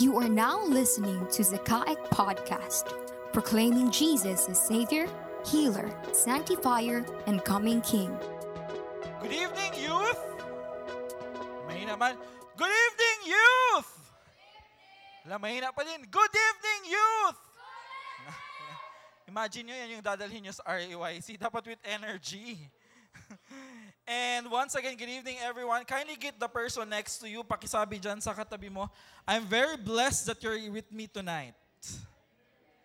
You are now listening to Zakaic Podcast, proclaiming Jesus as Savior, Healer, Sanctifier, and coming King. Good evening, youth! Mahina man. Good evening, youth! Wala, mahina pa. Good evening, youth! Imagine nyo, yan yung dadalhin nyo sa RAYC. Dapat with energy. And once again, good evening everyone. Kindly get the person next to you. Pakisabi dyan sa katabi mo. I'm very blessed that you're with me tonight.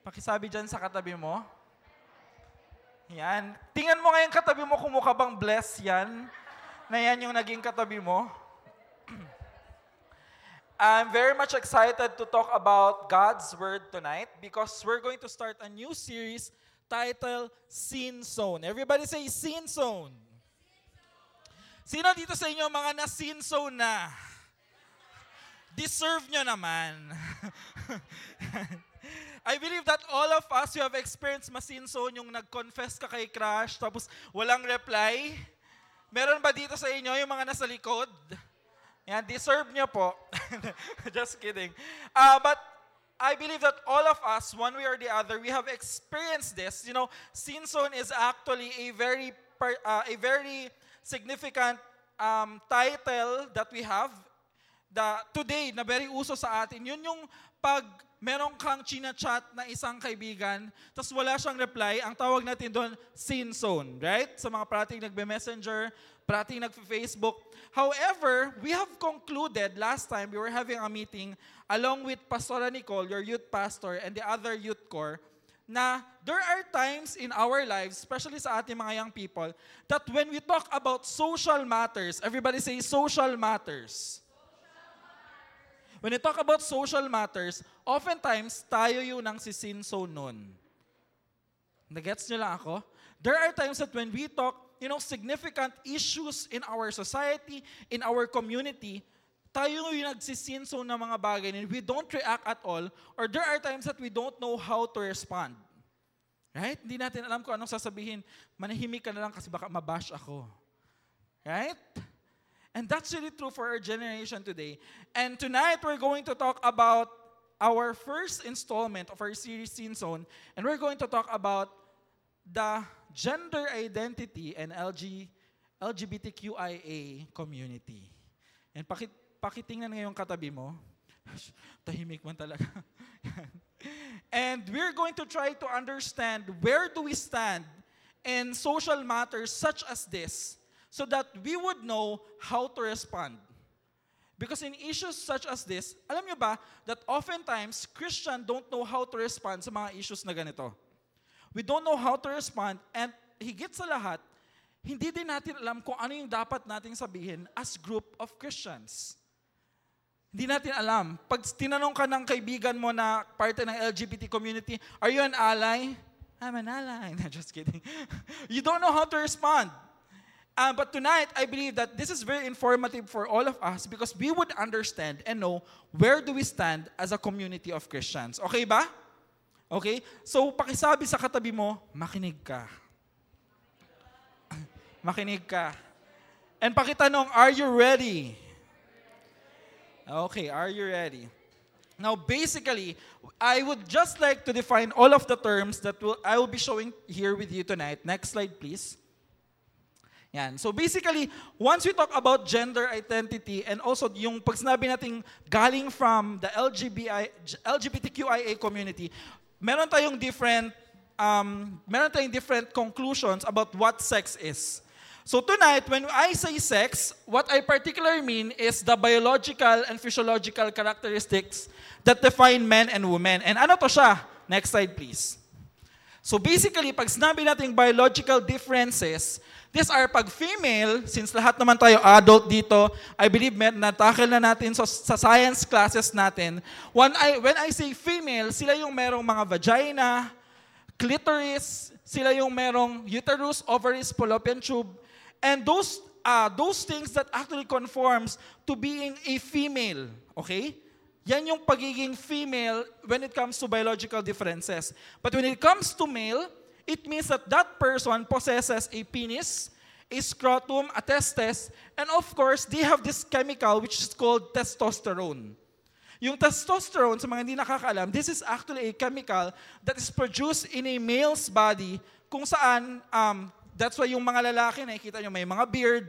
Pakisabi dyan sa katabi mo. Yan. Tingnan mo ngayon katabi mo kung mukha bang blessed yan. Na yan yung naging katabi mo. I'm very much excited to talk about God's Word tonight because we're going to start a new series titled Sin Zone. Everybody say Sin Zone. Sino dito sa inyo mga na-sin zone na? Deserve nyo naman. I believe that all of us who have experienced masin zone, yung nag-confess ka kay crush, tapos walang reply. Meron ba dito sa inyo yung mga nasa likod? Yan, deserve nyo po. Just kidding. Uh, but I believe that all of us, one way or the other, we have experienced this. You know, sin zone is actually a very, uh, a very significant um, title that we have the, today na very uso sa atin. Yun yung pag meron kang china-chat na isang kaibigan, tapos wala siyang reply, ang tawag natin doon, sin zone, right? Sa mga prating nagbe-messenger, prating nagfe-Facebook. However, we have concluded last time we were having a meeting along with Pastora Nicole, your youth pastor, and the other youth core, na there are times in our lives, especially sa ating mga young people, that when we talk about social matters, everybody say social matters. When we talk about social matters, oftentimes tayo yung nang sisinso nun. Nagets nyo lang ako? There are times that when we talk, you know, significant issues in our society, in our community, tayo yung nagsisinso ng mga bagay and we don't react at all or there are times that we don't know how to respond. Right? Hindi natin alam kung anong sasabihin. Manahimik ka na lang kasi baka mabash ako. Right? And that's really true for our generation today. And tonight we're going to talk about our first installment of our series Sin Zone and we're going to talk about the gender identity and LG, LGBTQIA community. And pakit pakitingnan ngayong katabi mo. Tahimik man talaga. and we're going to try to understand where do we stand in social matters such as this so that we would know how to respond. Because in issues such as this, alam nyo ba that oftentimes Christians don't know how to respond sa mga issues na ganito. We don't know how to respond and higit sa lahat, hindi din natin alam kung ano yung dapat nating sabihin as group of Christians. Hindi natin alam. Pag tinanong ka ng kaibigan mo na parte ng LGBT community, are you an ally? I'm an ally. No, just kidding. you don't know how to respond. Uh, but tonight, I believe that this is very informative for all of us because we would understand and know where do we stand as a community of Christians. Okay ba? Okay? So, pakisabi sa katabi mo, makinig ka. makinig ka. And pakitanong, are you ready? Okay, are you ready? Now, basically, I would just like to define all of the terms that will, I will be showing here with you tonight. Next slide, please. Yan. So basically, once we talk about gender identity and also yung pag sinabi natin galing from the LGBI, LGBTQIA community, meron tayong different um, meron tayong different conclusions about what sex is. So tonight, when I say sex, what I particularly mean is the biological and physiological characteristics that define men and women. And ano to siya? Next slide, please. So basically, pag sinabi natin biological differences, these are pag female, since lahat naman tayo adult dito, I believe na-tackle na natin sa, sa science classes natin. When I, when I say female, sila yung merong mga vagina, clitoris, sila yung merong uterus, ovaries, fallopian tube, And those uh, those things that actually conforms to being a female, okay? Yan yung pagiging female when it comes to biological differences. But when it comes to male, it means that that person possesses a penis, a scrotum, a testes, and of course, they have this chemical which is called testosterone. Yung testosterone, sa mga hindi nakakaalam, this is actually a chemical that is produced in a male's body kung saan, um, that's why yung mga lalaki, nakikita nyo, may mga beard.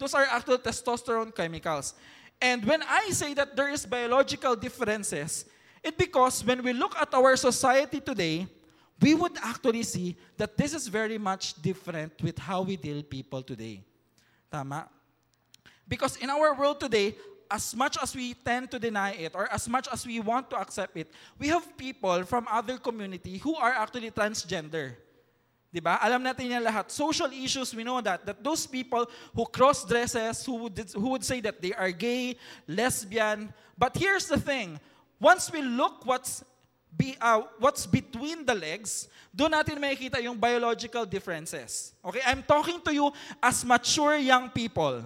Those are actual testosterone chemicals. And when I say that there is biological differences, it because when we look at our society today, we would actually see that this is very much different with how we deal people today. Tama? Because in our world today, as much as we tend to deny it or as much as we want to accept it, we have people from other community who are actually transgender. Diba? Alam natin yan lahat. Social issues, we know that. That those people who cross dresses, who would, who would say that they are gay, lesbian. But here's the thing. Once we look what's be, uh, what's between the legs, doon natin makikita yung biological differences. Okay? I'm talking to you as mature young people.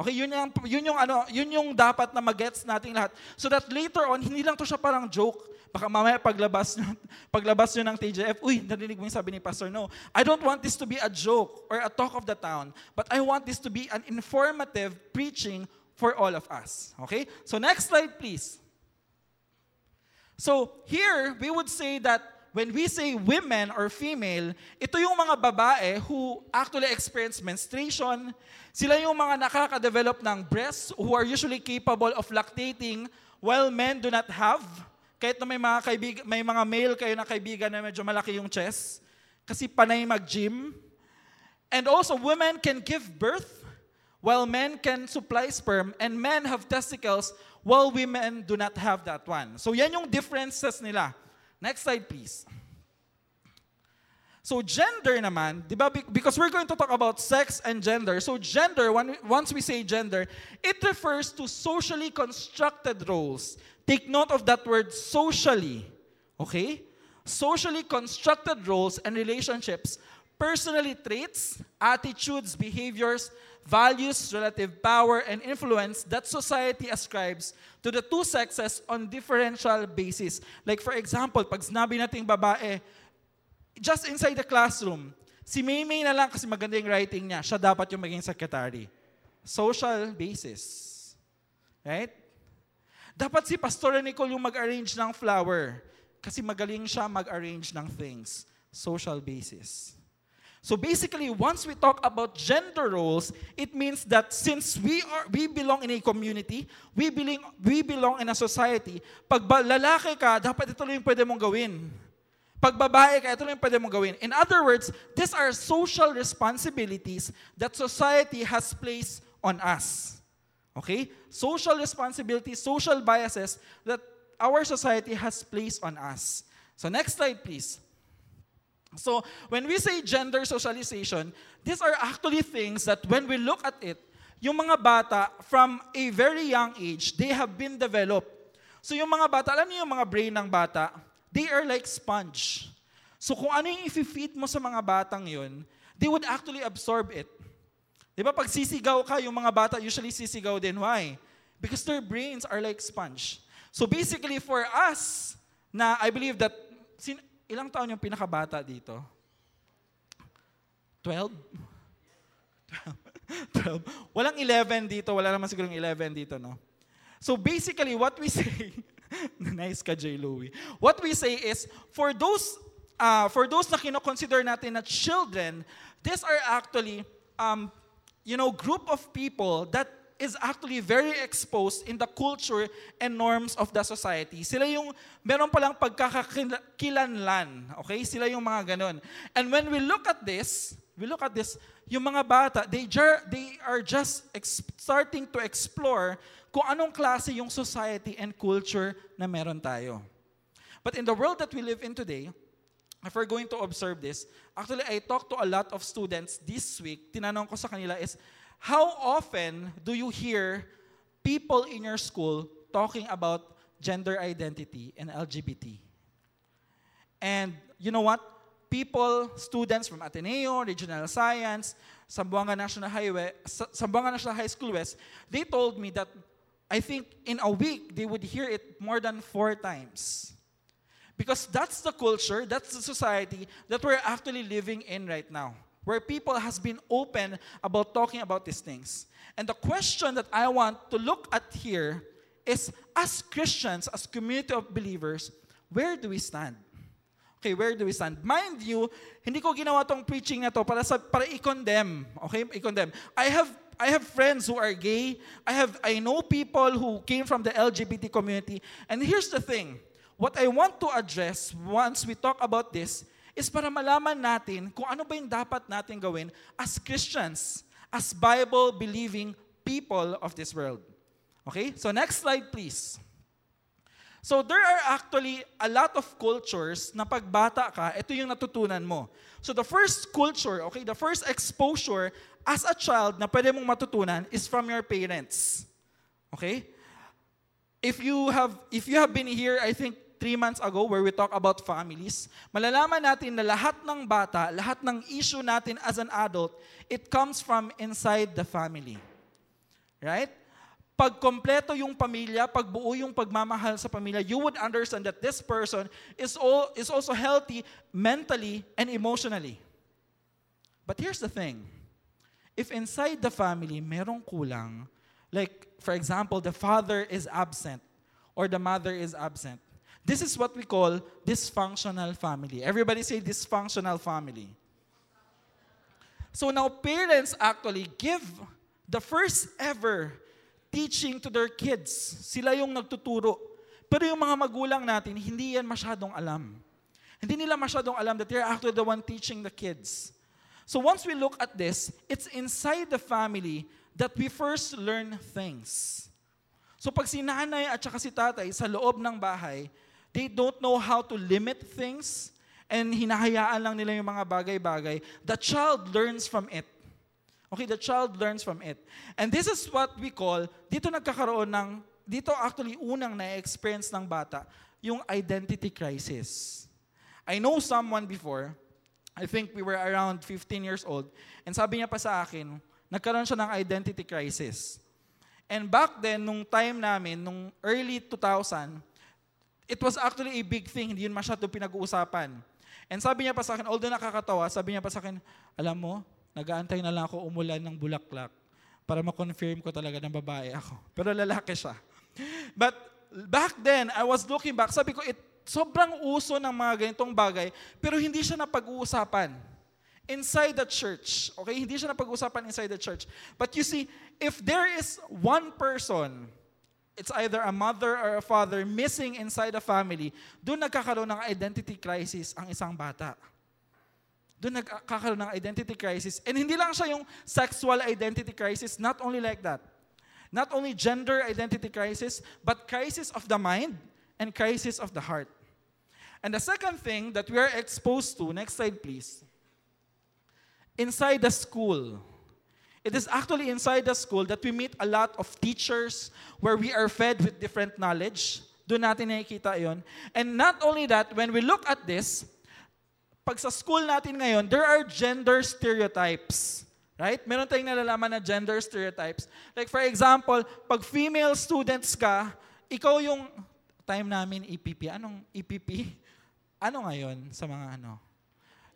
Okay, yun yung, yun yung, ano, yun yung dapat na magets nating lahat. So that later on, hindi lang to siya parang joke. Baka mamaya paglabas nyo, paglabas nyo ng TJF, uy, narinig mo yung sabi ni Pastor, no. I don't want this to be a joke or a talk of the town, but I want this to be an informative preaching for all of us. Okay? So next slide, please. So here, we would say that when we say women or female, ito yung mga babae who actually experience menstruation. Sila yung mga nakaka-develop ng breasts who are usually capable of lactating while men do not have. Kahit na may mga, kaibig, may mga male kayo na kaibigan na medyo malaki yung chest. Kasi panay mag-gym. And also, women can give birth while men can supply sperm and men have testicles while women do not have that one. So yan yung differences nila. Next slide, please. So gender naman, di ba, because we're going to talk about sex and gender. So gender, when, once we say gender, it refers to socially constructed roles. Take note of that word socially. Okay? Socially constructed roles and relationships, personally traits, attitudes, behaviors, values, relative power, and influence that society ascribes to the two sexes on differential basis. Like for example, pag sinabi nating babae, just inside the classroom, si Maymay na lang kasi maganda yung writing niya, siya dapat yung maging secretary. Social basis. Right? Dapat si Pastor Nicole yung mag-arrange ng flower kasi magaling siya mag-arrange ng things. Social basis. So basically, once we talk about gender roles, it means that since we are we belong in a community, we belong we belong in a society. Pag lalaki ka, dapat ito lang yung pwede mong gawin. Pag babae ka, ito lang yung pwede mong gawin. In other words, these are social responsibilities that society has placed on us. Okay? Social responsibilities, social biases that our society has placed on us. So next slide, please. So, when we say gender socialization, these are actually things that when we look at it, yung mga bata from a very young age, they have been developed. So yung mga bata, alam niyo yung mga brain ng bata, they are like sponge. So kung ano yung i-feed mo sa mga batang yun, they would actually absorb it. Di ba pag sisigaw ka, yung mga bata usually sisigaw din. Why? Because their brains are like sponge. So basically for us, na I believe that, sin, Ilang taon yung pinakabata dito? 12? 12. Walang 11 dito, wala naman siguro 11 dito, no? So basically, what we say, nice ka, J. Louie. What we say is, for those, uh, for those na kinoconsider natin na children, these are actually, um, you know, group of people that is actually very exposed in the culture and norms of the society. Sila yung meron palang pagkakakilanlan. Okay? Sila yung mga ganun. And when we look at this, we look at this, yung mga bata, they, they are just starting to explore kung anong klase yung society and culture na meron tayo. But in the world that we live in today, if we're going to observe this, actually I talked to a lot of students this week, tinanong ko sa kanila is, How often do you hear people in your school talking about gender identity and LGBT? And you know what? People, students from Ateneo, Regional Science, Sambuanga National Highway, Sambuanga National High School West, they told me that I think in a week they would hear it more than four times. Because that's the culture, that's the society that we're actually living in right now where people has been open about talking about these things. And the question that I want to look at here is as Christians, as community of believers, where do we stand? Okay, where do we stand? Mind you, hindi ko ginawa tong preaching na to para sa para i-condemn. Okay? I-condemn. I have I have friends who are gay. I have I know people who came from the LGBT community. And here's the thing. What I want to address once we talk about this is para malaman natin kung ano ba yung dapat natin gawin as Christians, as Bible-believing people of this world. Okay? So next slide please. So there are actually a lot of cultures na pagbata ka, ito yung natutunan mo. So the first culture, okay, the first exposure as a child na pwede mong matutunan is from your parents. Okay? If you have if you have been here, I think three months ago where we talk about families, malalaman natin na lahat ng bata, lahat ng issue natin as an adult, it comes from inside the family. Right? Pag kompleto yung pamilya, pag buo yung pagmamahal sa pamilya, you would understand that this person is, all, is also healthy mentally and emotionally. But here's the thing. If inside the family merong kulang, like for example, the father is absent or the mother is absent, this is what we call dysfunctional family. Everybody say dysfunctional family. So now parents actually give the first ever teaching to their kids. Sila yung nagtuturo. Pero yung mga magulang natin, hindi yan masyadong alam. Hindi nila masyadong alam that they're actually the one teaching the kids. So once we look at this, it's inside the family that we first learn things. So pag si nanay at saka si tatay sa loob ng bahay, they don't know how to limit things and hinahayaan lang nila yung mga bagay-bagay, the child learns from it. Okay, the child learns from it. And this is what we call, dito nagkakaroon ng, dito actually unang na-experience ng bata, yung identity crisis. I know someone before, I think we were around 15 years old, and sabi niya pa sa akin, nagkaroon siya ng identity crisis. And back then, nung time namin, nung early 2000, it was actually a big thing, hindi yun masyado pinag-uusapan. And sabi niya pa sa akin, although nakakatawa, sabi niya pa sa akin, alam mo, nag-aantay na lang ako umulan ng bulaklak para ma-confirm ko talaga na babae ako. Pero lalaki siya. But back then, I was looking back, sabi ko, it, sobrang uso ng mga ganitong bagay, pero hindi siya napag-uusapan inside the church. Okay? Hindi siya napag-uusapan inside the church. But you see, if there is one person, it's either a mother or a father missing inside a family, doon nagkakaroon ng identity crisis ang isang bata doon nagkakaroon ng identity crisis. And hindi lang siya yung sexual identity crisis, not only like that. Not only gender identity crisis, but crisis of the mind and crisis of the heart. And the second thing that we are exposed to, next slide please, inside the school. It is actually inside the school that we meet a lot of teachers where we are fed with different knowledge. Doon natin nakikita yon. And not only that, when we look at this, pag sa school natin ngayon, there are gender stereotypes. Right? Meron tayong nalalaman na gender stereotypes. Like for example, pag female students ka, ikaw yung time namin EPP. Anong EPP? Ano ngayon sa mga ano?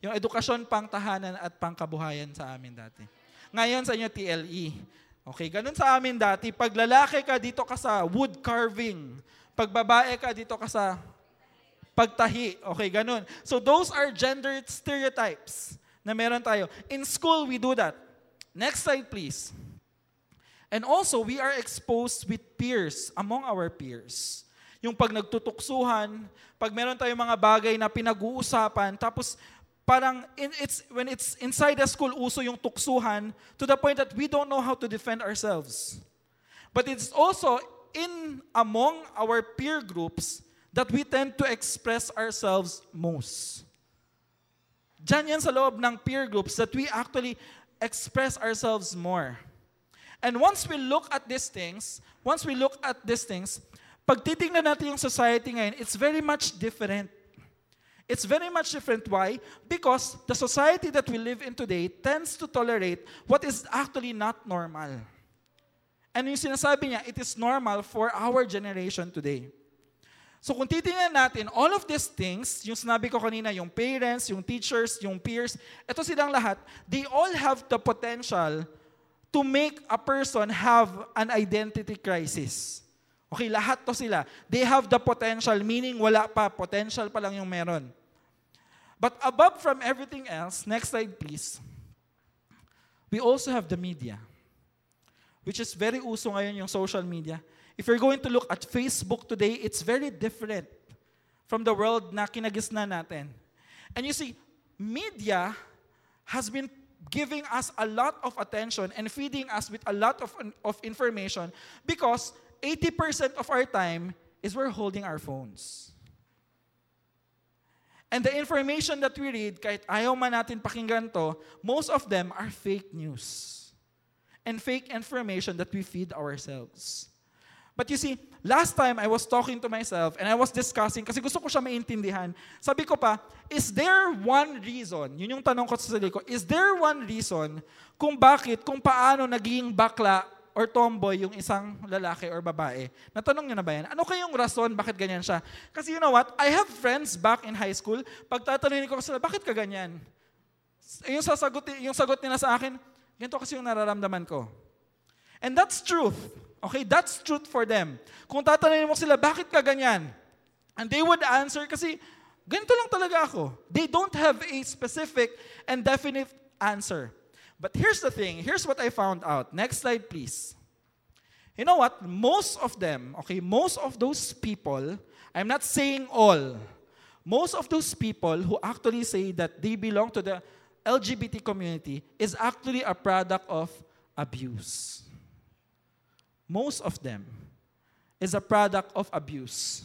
Yung edukasyon pang tahanan at pangkabuhayan sa amin dati. Ngayon sa inyo TLE. Okay, ganun sa amin dati. Pag lalaki ka, dito ka sa wood carving. Pag babae ka, dito ka sa pagtahi. Okay, ganun. So those are gender stereotypes na meron tayo. In school, we do that. Next slide, please. And also, we are exposed with peers, among our peers. Yung pag nagtutuksuhan, pag meron tayong mga bagay na pinag-uusapan, tapos parang in, it's, when it's inside the school, uso yung tuksuhan to the point that we don't know how to defend ourselves. But it's also in among our peer groups that we tend to express ourselves most. Diyan yan sa loob ng peer groups that we actually express ourselves more. And once we look at these things, once we look at these things, pag titingnan natin yung society ngayon, it's very much different. It's very much different. Why? Because the society that we live in today tends to tolerate what is actually not normal. And yung sinasabi niya, it is normal for our generation today. So kung titingnan natin, all of these things, yung sinabi ko kanina, yung parents, yung teachers, yung peers, ito silang lahat, they all have the potential to make a person have an identity crisis. Okay, lahat to sila. They have the potential, meaning wala pa, potential pa lang yung meron. But above from everything else, next slide please, we also have the media, which is very uso ngayon yung social media. If you're going to look at Facebook today, it's very different from the world na kinagisna natin. And you see, media has been giving us a lot of attention and feeding us with a lot of, of information because 80% of our time is we're holding our phones. And the information that we read, kahit ayaw man natin pakinggan to, most of them are fake news. And fake information that we feed ourselves. But you see, last time I was talking to myself and I was discussing, kasi gusto ko siya maintindihan. Sabi ko pa, is there one reason, yun yung tanong ko sa sarili ko, is there one reason kung bakit, kung paano naging bakla or tomboy yung isang lalaki or babae. Natanong niyo na ba yan? Ano kayong rason bakit ganyan siya? Kasi you know what? I have friends back in high school, pag tatanungin ko sila, bakit ka ganyan? Yung, sasagot, yung sagot nila sa akin, ganito kasi yung nararamdaman ko. And that's truth. Okay, that's truth for them. Kung tatanungin mo sila, bakit ka ganyan? And they would answer kasi, ganito lang talaga ako. They don't have a specific and definite answer. But here's the thing. Here's what I found out. Next slide, please. You know what? Most of them, okay, most of those people, I'm not saying all, most of those people who actually say that they belong to the LGBT community is actually a product of abuse. Most of them is a product of abuse.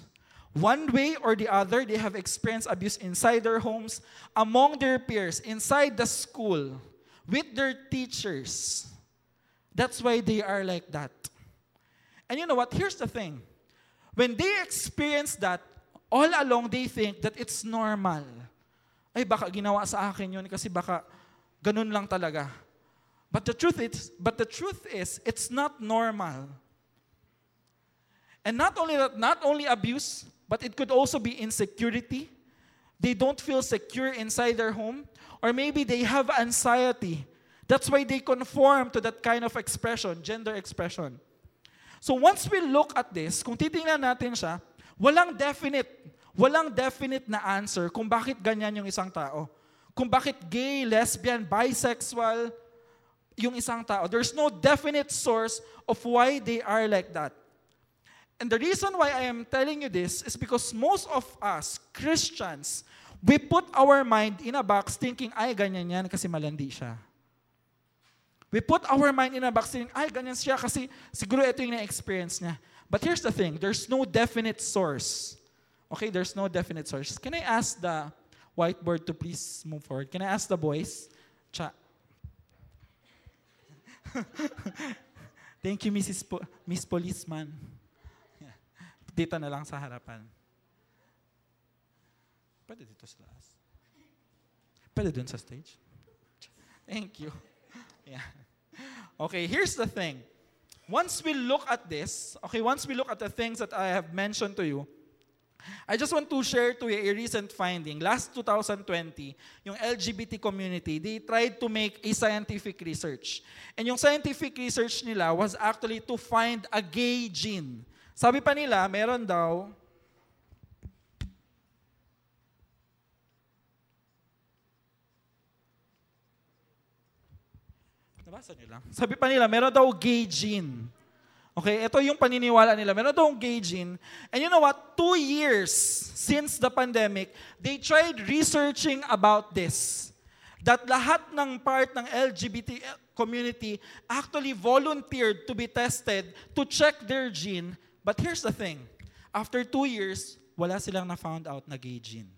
One way or the other, they have experienced abuse inside their homes, among their peers, inside the school, with their teachers. That's why they are like that. And you know what? Here's the thing. When they experience that, all along they think that it's normal. Ay, baka ginawa sa akin yun kasi baka ganun lang talaga. But the truth is, but the truth is, it's not normal. And not only that, not only abuse, but it could also be insecurity. They don't feel secure inside their home. Or maybe they have anxiety. That's why they conform to that kind of expression, gender expression. So once we look at this, kung titingnan natin siya, walang definite, walang definite na answer kung bakit ganyan yung isang tao. Kung bakit gay, lesbian, bisexual yung isang tao. There's no definite source of why they are like that. And the reason why I am telling you this is because most of us, Christians, We put our mind in a box thinking, ay, ganyan yan kasi malandi siya. We put our mind in a box thinking, ay, ganyan siya kasi siguro ito yung na-experience niya. But here's the thing, there's no definite source. Okay, there's no definite source. Can I ask the whiteboard to please move forward? Can I ask the boys? Cha. Thank you, Mrs. Po- Miss Policeman. Dito na lang sa harapan. Pwede dito sa taas. Pwede dun sa stage. Thank you. Yeah. Okay, here's the thing. Once we look at this, okay, once we look at the things that I have mentioned to you, I just want to share to you a recent finding. Last 2020, yung LGBT community, they tried to make a scientific research. And yung scientific research nila was actually to find a gay gene. Sabi pa nila, meron daw Nabasa nyo lang. Sabi pa nila, meron daw gay gene. Okay, ito yung paniniwala nila. Meron gay gene. And you know what? Two years since the pandemic, they tried researching about this. That lahat ng part ng LGBT community actually volunteered to be tested to check their gene. But here's the thing. After two years, wala silang na-found out na gay gene.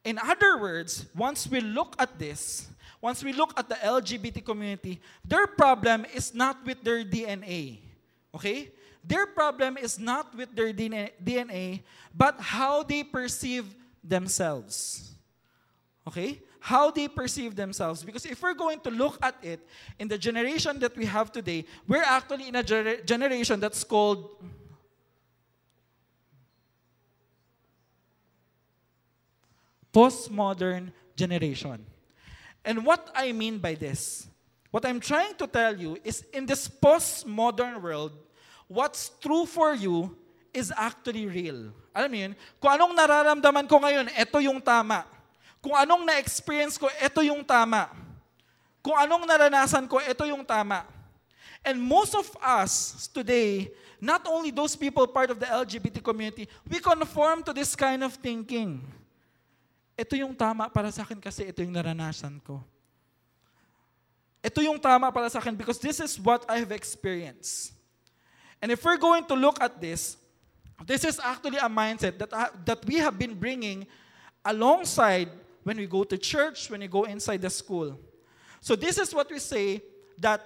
In other words, once we look at this, once we look at the LGBT community, their problem is not with their DNA. Okay? Their problem is not with their DNA, but how they perceive themselves. Okay? How they perceive themselves. Because if we're going to look at it in the generation that we have today, we're actually in a ger- generation that's called postmodern generation. And what I mean by this, what I'm trying to tell you is in this postmodern world, what's true for you is actually real. Alam mo yun? Kung anong nararamdaman ko ngayon, ito yung tama. Kung anong na-experience ko, ito yung tama. Kung anong naranasan ko, ito yung tama. And most of us today, not only those people part of the LGBT community, we conform to this kind of thinking. Ito yung tama para sa akin kasi ito yung naranasan ko. Ito yung tama para sa akin because this is what I have experienced. And if we're going to look at this, this is actually a mindset that, uh, that we have been bringing alongside when we go to church, when we go inside the school. So this is what we say that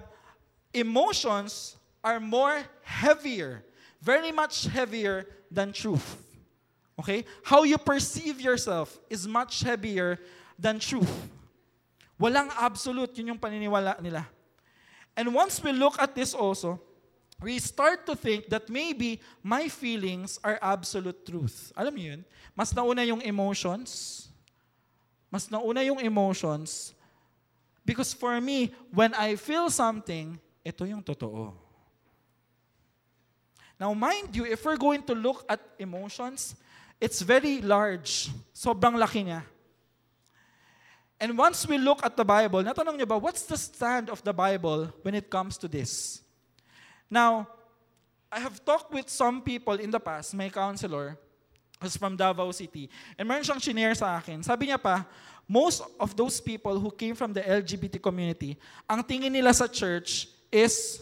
emotions are more heavier, very much heavier than truth. Okay? How you perceive yourself is much heavier than truth. Walang absolute, yun yung paniniwala nila. And once we look at this also, we start to think that maybe my feelings are absolute truth. Alam niyo yun? Mas nauna yung emotions. Mas nauna yung emotions. Because for me, when I feel something, ito yung totoo. Now, mind you, if we're going to look at emotions, it's very large. Sobrang laki niya. And once we look at the Bible, natanong niyo ba, what's the stand of the Bible when it comes to this? Now, I have talked with some people in the past, my counselor, who's from Davao City, and meron siyang shinare sa akin. Sabi niya pa, most of those people who came from the LGBT community, ang tingin nila sa church is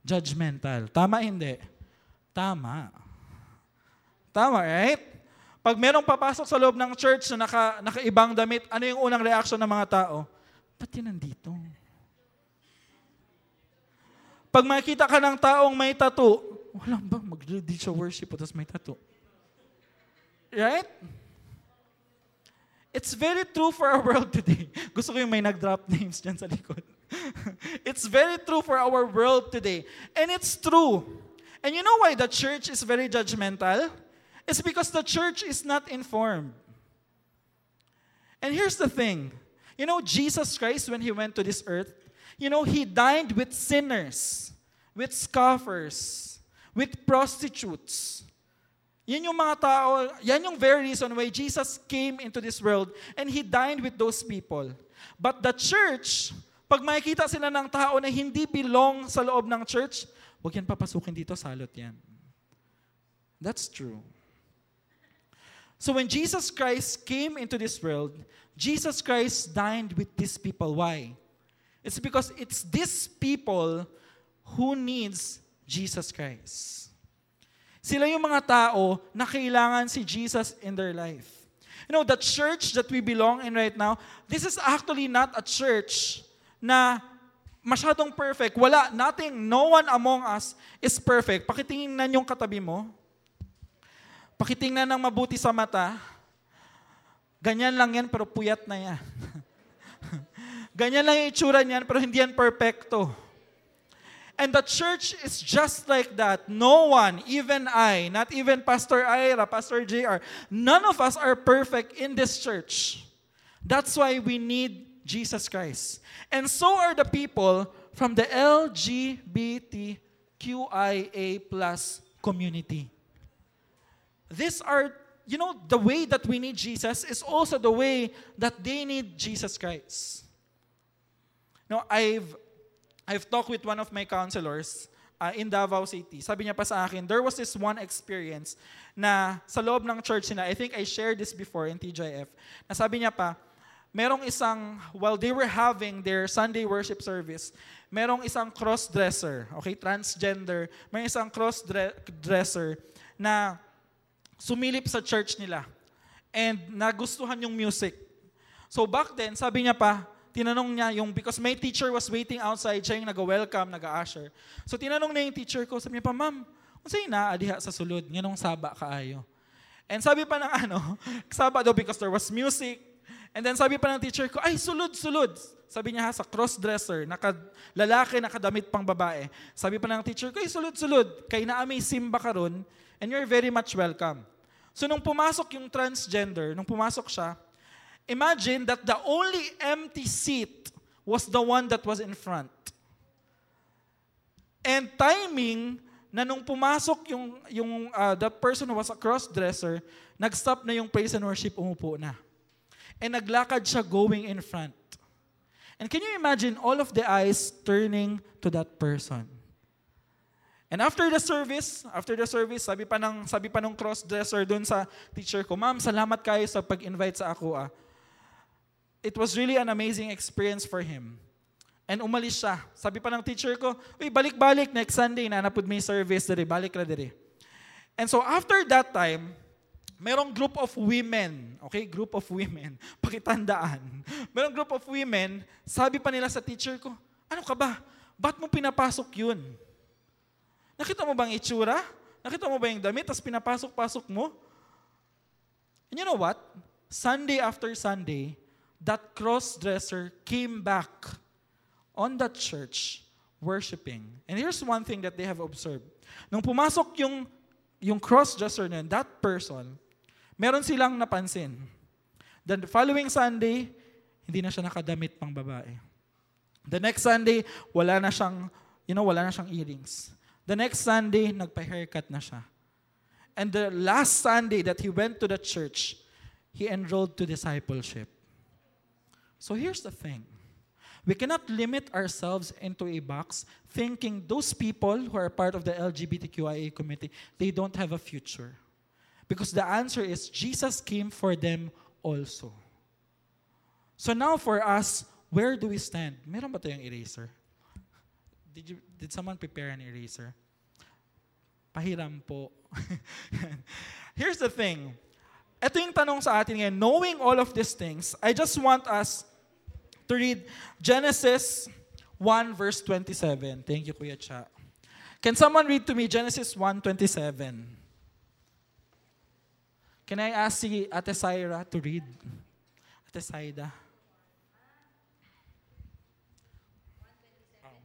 judgmental. Tama hindi? Tama. Tama, right? Pag merong papasok sa loob ng church na naka, nakaibang damit, ano yung unang reaction ng mga tao? Ba't yan nandito? Pag makita ka ng taong may tattoo, wala ba, mag-lead siya worship tapos may tattoo. Right? It's very true for our world today. Gusto ko yung may nag-drop names dyan sa likod. it's very true for our world today. And it's true. And you know why the church is very judgmental? It's because the church is not informed. And here's the thing you know, Jesus Christ, when he went to this earth, you know, he dined with sinners, with scoffers, with prostitutes. Yan yung mga tao, yan yung very reason why Jesus came into this world and He dined with those people. But the church, pag makikita sila ng tao na hindi belong sa loob ng church, huwag yan papasukin dito, salot yan. That's true. So when Jesus Christ came into this world, Jesus Christ dined with these people. Why? It's because it's these people who needs Jesus Christ. Sila yung mga tao na kailangan si Jesus in their life. You know, the church that we belong in right now, this is actually not a church na masyadong perfect. Wala, nothing, no one among us is perfect. Pakitingnan yung katabi mo. Pakitingnan ng mabuti sa mata. Ganyan lang yan, pero puyat na yan. Ganyan lang yung itsura niyan, pero hindi yan perfecto. And the church is just like that. No one, even I, not even Pastor Ira, Pastor JR, none of us are perfect in this church. That's why we need Jesus Christ. And so are the people from the LGBTQIA plus community. These are, you know, the way that we need Jesus is also the way that they need Jesus Christ. Now, I've, I've talked with one of my counselors uh, in Davao City. Sabi niya pa sa akin, there was this one experience na sa loob ng church na, I think I shared this before in TJF, na sabi niya pa, merong isang, while they were having their Sunday worship service, merong isang cross-dresser, okay, transgender, may isang cross-dresser na sumilip sa church nila and nagustuhan yung music. So back then, sabi niya pa, tinanong niya yung, because my teacher was waiting outside, siya yung nag-welcome, nag-usher. So tinanong niya yung teacher ko, sabi niya pa, ma'am, kung sa'yo na, adiha sa sulod, nganong saba kaayo. And sabi pa ng ano, saba daw because there was music. And then sabi pa ng teacher ko, ay, sulod, sulod. Sabi niya ha, sa cross-dresser, naka, lalaki, nakadamit pang babae. Sabi pa ng teacher ko, ay, sulod, sulod. Kay naamay simba karon and you're very much welcome. So nung pumasok yung transgender, nung pumasok siya, imagine that the only empty seat was the one that was in front. And timing na nung pumasok yung, yung uh, that person who was a cross-dresser, nag-stop na yung praise and worship, umupo na. And naglakad siya going in front. And can you imagine all of the eyes turning to that person? And after the service, after the service, sabi pa ng sabi pa ng cross-dresser doon sa teacher ko, "Ma'am, salamat kayo sa pag-invite sa ako ah." It was really an amazing experience for him. And umalis siya. Sabi pa ng teacher ko, uy, balik-balik next Sunday na napod may service dere, balik ra dere. And so after that time, merong group of women, okay, group of women, pakitandaan. Merong group of women, sabi pa nila sa teacher ko, ano ka ba? Ba't mo pinapasok yun? Nakita mo bang itsura? Nakita mo ba yung damit, tapos pinapasok-pasok mo? And you know what? Sunday after Sunday, that cross-dresser came back on that church worshiping. And here's one thing that they have observed. Nung pumasok yung, yung cross-dresser na that person, meron silang napansin. Then the following Sunday, hindi na siya nakadamit pang babae. The next Sunday, wala na siyang, you know, wala na siyang earrings. The next Sunday, nagpa-haircut na siya. And the last Sunday that he went to the church, he enrolled to discipleship. So here's the thing. We cannot limit ourselves into a box thinking those people who are part of the LGBTQIA community, they don't have a future. Because the answer is Jesus came for them also. So now for us, where do we stand? Meron ba tayong eraser? Did, you, did someone prepare an eraser? Pahiram po. Here's the thing. Ito yung tanong sa atin ngayon. Knowing all of these things, I just want us to read Genesis 1 verse 27. Thank you, Kuya Cha. Can someone read to me Genesis 1:27? Can I ask si Ate to read? Ate Saida.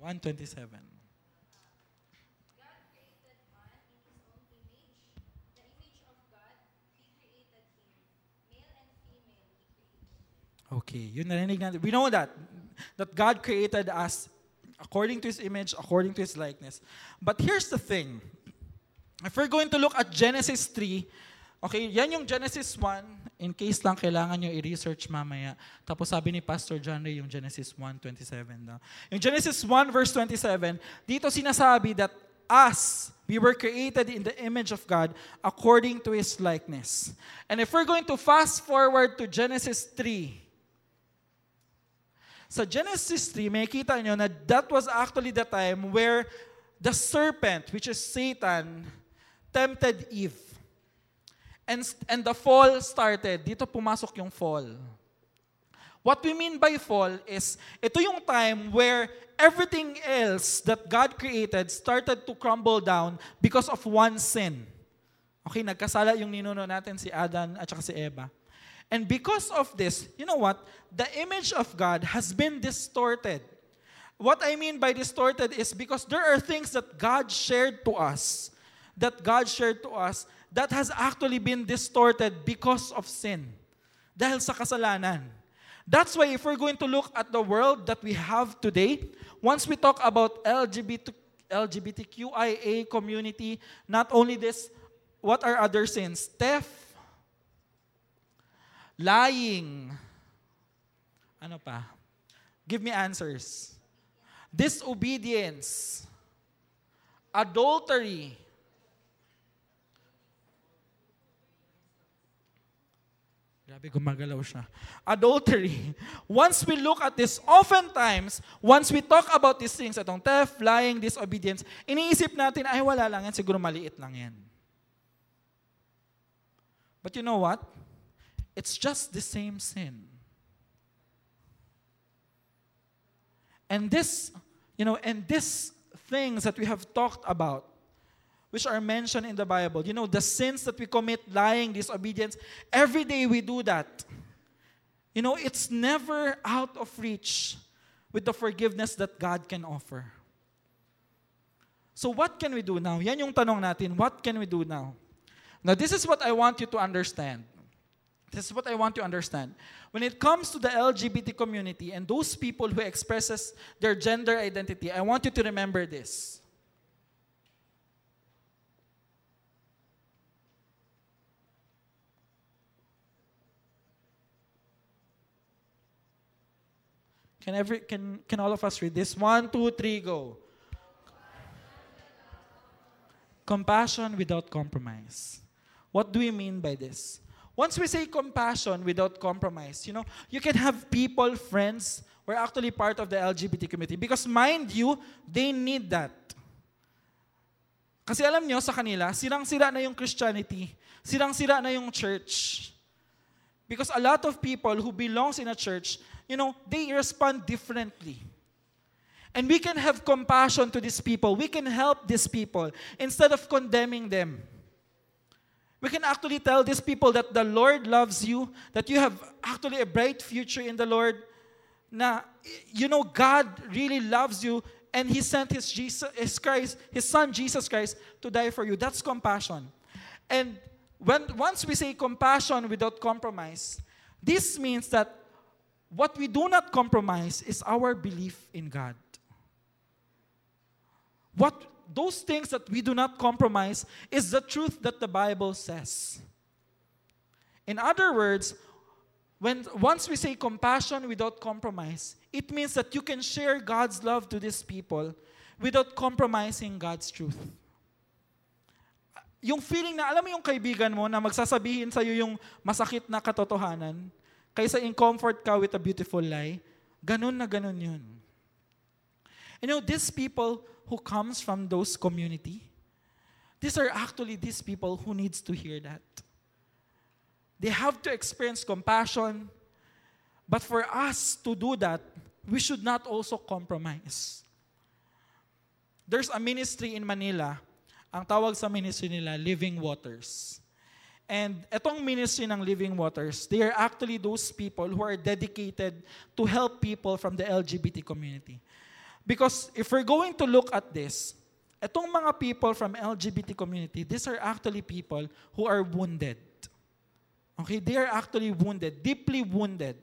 127. Okay, yun narinig natin. We know that. That God created us according to His image, according to His likeness. But here's the thing. If we're going to look at Genesis 3, okay, yan yung Genesis 1, in case lang kailangan nyo i-research mamaya. Tapos sabi ni Pastor John Ray yung Genesis 1.27 daw. Yung Genesis 1 verse 27, dito sinasabi that us, we were created in the image of God according to His likeness. And if we're going to fast forward to Genesis 3, sa Genesis 3, makikita nyo na that was actually the time where the serpent, which is Satan, tempted Eve. And, and the fall started. Dito pumasok yung fall. What we mean by fall is, ito yung time where everything else that God created started to crumble down because of one sin. Okay, nagkasala yung ninuno natin si Adan at saka si Eva. And because of this, you know what? The image of God has been distorted. What I mean by distorted is because there are things that God shared to us, that God shared to us, that has actually been distorted because of sin. Dahil sa kasalanan. That's why if we're going to look at the world that we have today, once we talk about LGBT, LGBTQIA community, not only this, what are other sins? Theft, Lying. Ano pa? Give me answers. Disobedience. Adultery. Grabe, gumagalaw siya. Adultery. Once we look at this, oftentimes, once we talk about these things, itong theft, lying, disobedience, iniisip natin, ay wala lang yan, siguro maliit lang yan. But you know what? It's just the same sin. And this, you know, and these things that we have talked about, which are mentioned in the Bible, you know, the sins that we commit, lying, disobedience, every day we do that. You know, it's never out of reach with the forgiveness that God can offer. So what can we do now? Yan yung tanong natin, what can we do now? Now, this is what I want you to understand. This is what I want you to understand. When it comes to the LGBT community and those people who expresses their gender identity, I want you to remember this. Can every can can all of us read this? One, two, three, go. Compassion without compromise. What do we mean by this? Once we say compassion without compromise, you know, you can have people, friends, who are actually part of the LGBT community. Because mind you, they need that. Kasi alam nyo, sa kanila, sirang-sira na yung Christianity. Sirang-sira na yung church. Because a lot of people who belongs in a church, you know, they respond differently. And we can have compassion to these people. We can help these people instead of condemning them. We can actually tell these people that the Lord loves you, that you have actually a bright future in the Lord, Now, you know, God really loves you, and He sent His, Jesus, His Christ, His Son Jesus Christ to die for you. That's compassion. And when once we say compassion without compromise, this means that what we do not compromise is our belief in God. What those things that we do not compromise is the truth that the Bible says. In other words, when once we say compassion without compromise, it means that you can share God's love to these people without compromising God's truth. Yung feeling na alam mo yung kaibigan mo na magsasabihin sa iyo yung masakit na katotohanan, kaysa in comfort ka with a beautiful lie, ganun na ganun yun. You know, these people who comes from those community, these are actually these people who needs to hear that. They have to experience compassion, but for us to do that, we should not also compromise. There's a ministry in Manila, ang tawag sa ministry nila, Living Waters. And etong ministry ng Living Waters, they are actually those people who are dedicated to help people from the LGBT community. Because if we're going to look at this, etong mga people from LGBT community, these are actually people who are wounded. Okay, they are actually wounded, deeply wounded.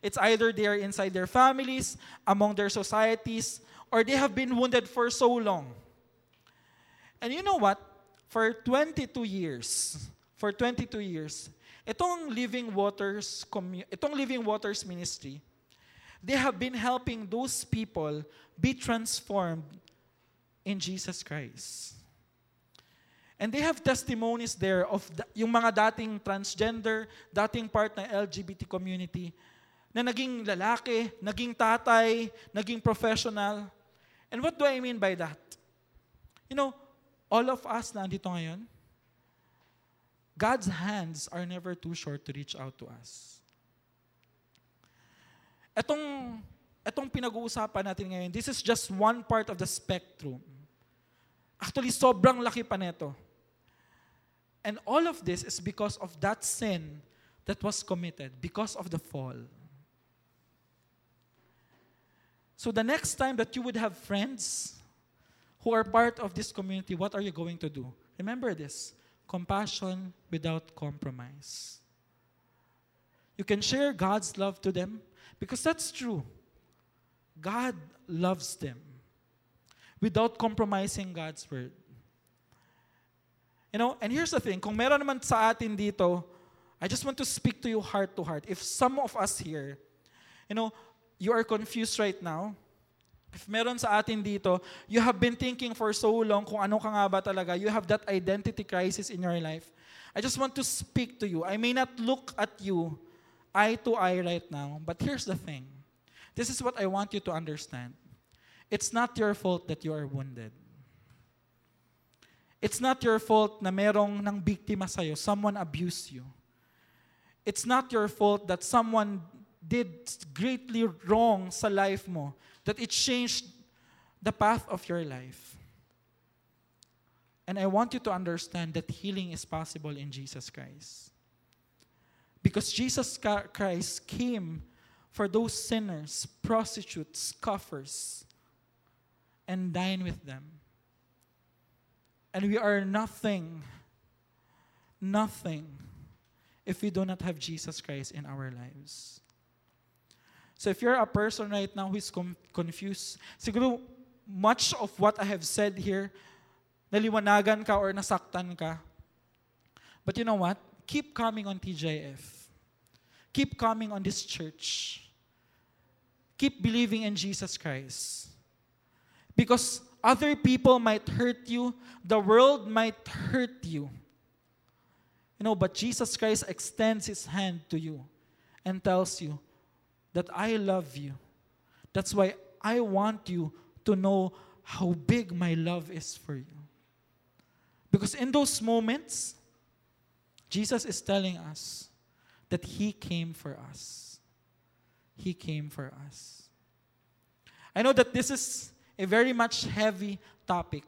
It's either they are inside their families, among their societies, or they have been wounded for so long. And you know what? For 22 years, for 22 years, itong Living Waters, itong Living Waters Ministry, they have been helping those people be transformed in Jesus Christ. And they have testimonies there of the, yung mga dating transgender, dating part ng LGBT community, na naging lalaki, naging tatay, naging professional. And what do I mean by that? You know, all of us na andito ngayon, God's hands are never too short to reach out to us. Etong Itong pinag-uusapan natin ngayon, this is just one part of the spectrum. Actually, sobrang laki pa nito. And all of this is because of that sin that was committed, because of the fall. So the next time that you would have friends who are part of this community, what are you going to do? Remember this compassion without compromise. You can share God's love to them because that's true. God loves them without compromising God's word. You know, and here's the thing, kung meron naman sa atin dito, I just want to speak to you heart to heart. If some of us here, you know, you are confused right now, if meron sa atin dito, you have been thinking for so long kung ano ka nga ba talaga, you have that identity crisis in your life, I just want to speak to you. I may not look at you eye to eye right now, but here's the thing. This is what I want you to understand. It's not your fault that you are wounded. It's not your fault na merong nang biktima sa'yo, someone abused you. It's not your fault that someone did greatly wrong sa life mo, that it changed the path of your life. And I want you to understand that healing is possible in Jesus Christ. Because Jesus Christ came for those sinners, prostitutes, scoffers, and dine with them. And we are nothing, nothing if we do not have Jesus Christ in our lives. So if you're a person right now who is com- confused, siguro much of what I have said here, naliwanagan ka or nasaktan ka. But you know what? Keep coming on TJF. Keep coming on this church. Keep believing in Jesus Christ. Because other people might hurt you, the world might hurt you. You know, but Jesus Christ extends his hand to you and tells you that I love you. That's why I want you to know how big my love is for you. Because in those moments, Jesus is telling us that he came for us. He came for us. I know that this is a very much heavy topic.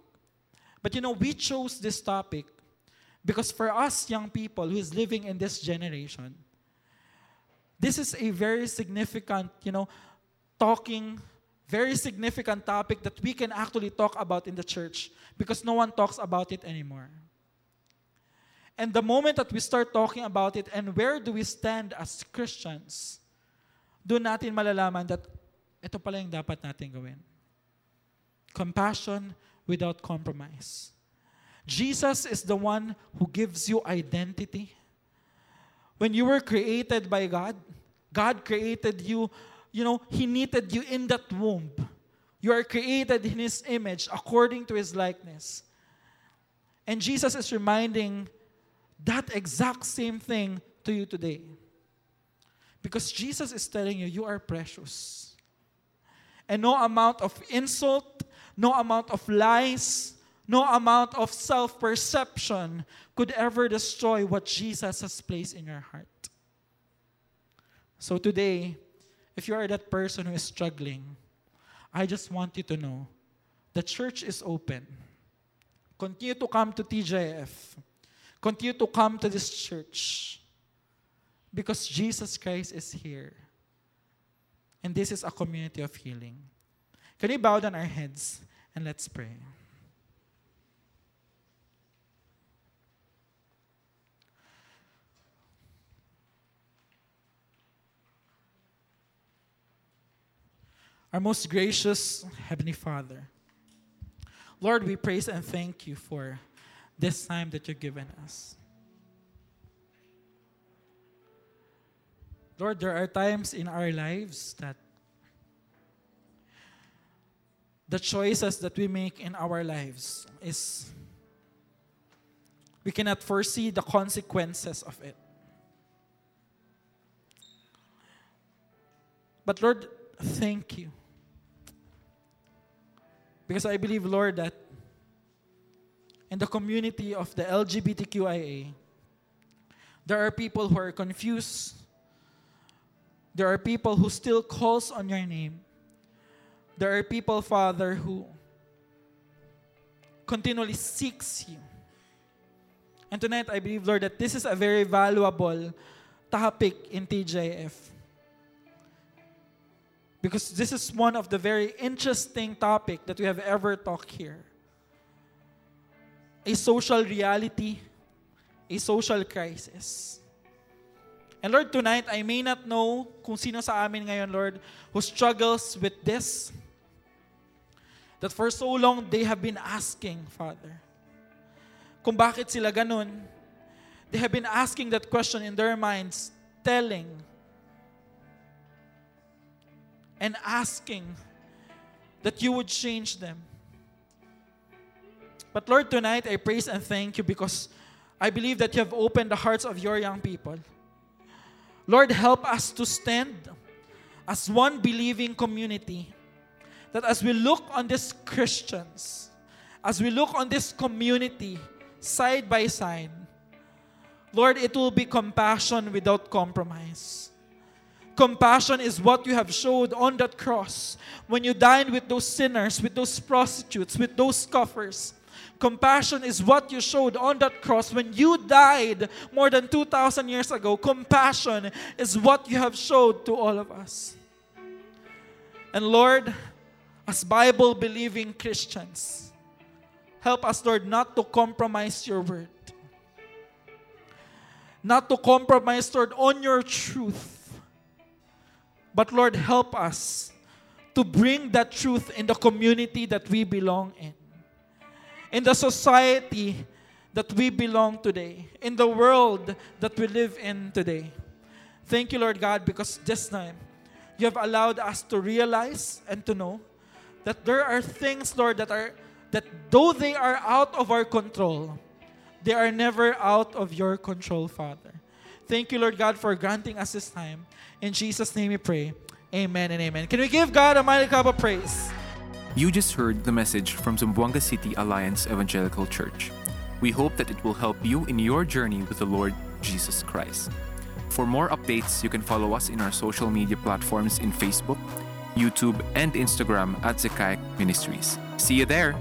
But you know, we chose this topic because for us young people who is living in this generation, this is a very significant, you know, talking, very significant topic that we can actually talk about in the church because no one talks about it anymore. And the moment that we start talking about it and where do we stand as Christians, doon natin malalaman that ito pala yung dapat natin gawin. Compassion without compromise. Jesus is the one who gives you identity. When you were created by God, God created you, you know, He knitted you in that womb. You are created in His image according to His likeness. And Jesus is reminding that exact same thing to you today. Because Jesus is telling you, you are precious. And no amount of insult, no amount of lies, no amount of self perception could ever destroy what Jesus has placed in your heart. So today, if you are that person who is struggling, I just want you to know the church is open. Continue to come to TJF. Continue to come to this church because Jesus Christ is here. And this is a community of healing. Can we bow down our heads and let's pray? Our most gracious Heavenly Father, Lord, we praise and thank you for this time that you've given us. Lord, there are times in our lives that the choices that we make in our lives is we cannot foresee the consequences of it. But Lord, thank you because I believe, Lord, that in the community of the LGBTQIA, there are people who are confused. There are people who still calls on your name. There are people, Father, who continually seeks you. And tonight, I believe, Lord, that this is a very valuable topic in TJF. Because this is one of the very interesting topic that we have ever talked here. A social reality, a social crisis. And Lord, tonight, I may not know kung sino sa amin ngayon, Lord, who struggles with this. That for so long, they have been asking, Father, kung bakit sila ganun. They have been asking that question in their minds, telling, and asking that you would change them. But Lord, tonight I praise and thank you because I believe that you have opened the hearts of your young people. Lord, help us to stand as one believing community. That as we look on these Christians, as we look on this community side by side, Lord, it will be compassion without compromise. Compassion is what you have showed on that cross when you dined with those sinners, with those prostitutes, with those scoffers. Compassion is what you showed on that cross when you died more than 2,000 years ago. Compassion is what you have showed to all of us. And Lord, as Bible believing Christians, help us, Lord, not to compromise your word. not to compromise, Lord, on your truth. But Lord, help us to bring that truth in the community that we belong in, in the society that we belong today, in the world that we live in today. Thank you, Lord God, because this time you have allowed us to realize and to know that there are things, Lord, that are that though they are out of our control, they are never out of your control, Father. Thank you, Lord God, for granting us this time. In Jesus' name we pray. Amen and amen. Can we give God a mighty cup of praise? You just heard the message from Zamboanga City Alliance Evangelical Church. We hope that it will help you in your journey with the Lord Jesus Christ. For more updates, you can follow us in our social media platforms in Facebook, YouTube, and Instagram at Zechariah Ministries. See you there!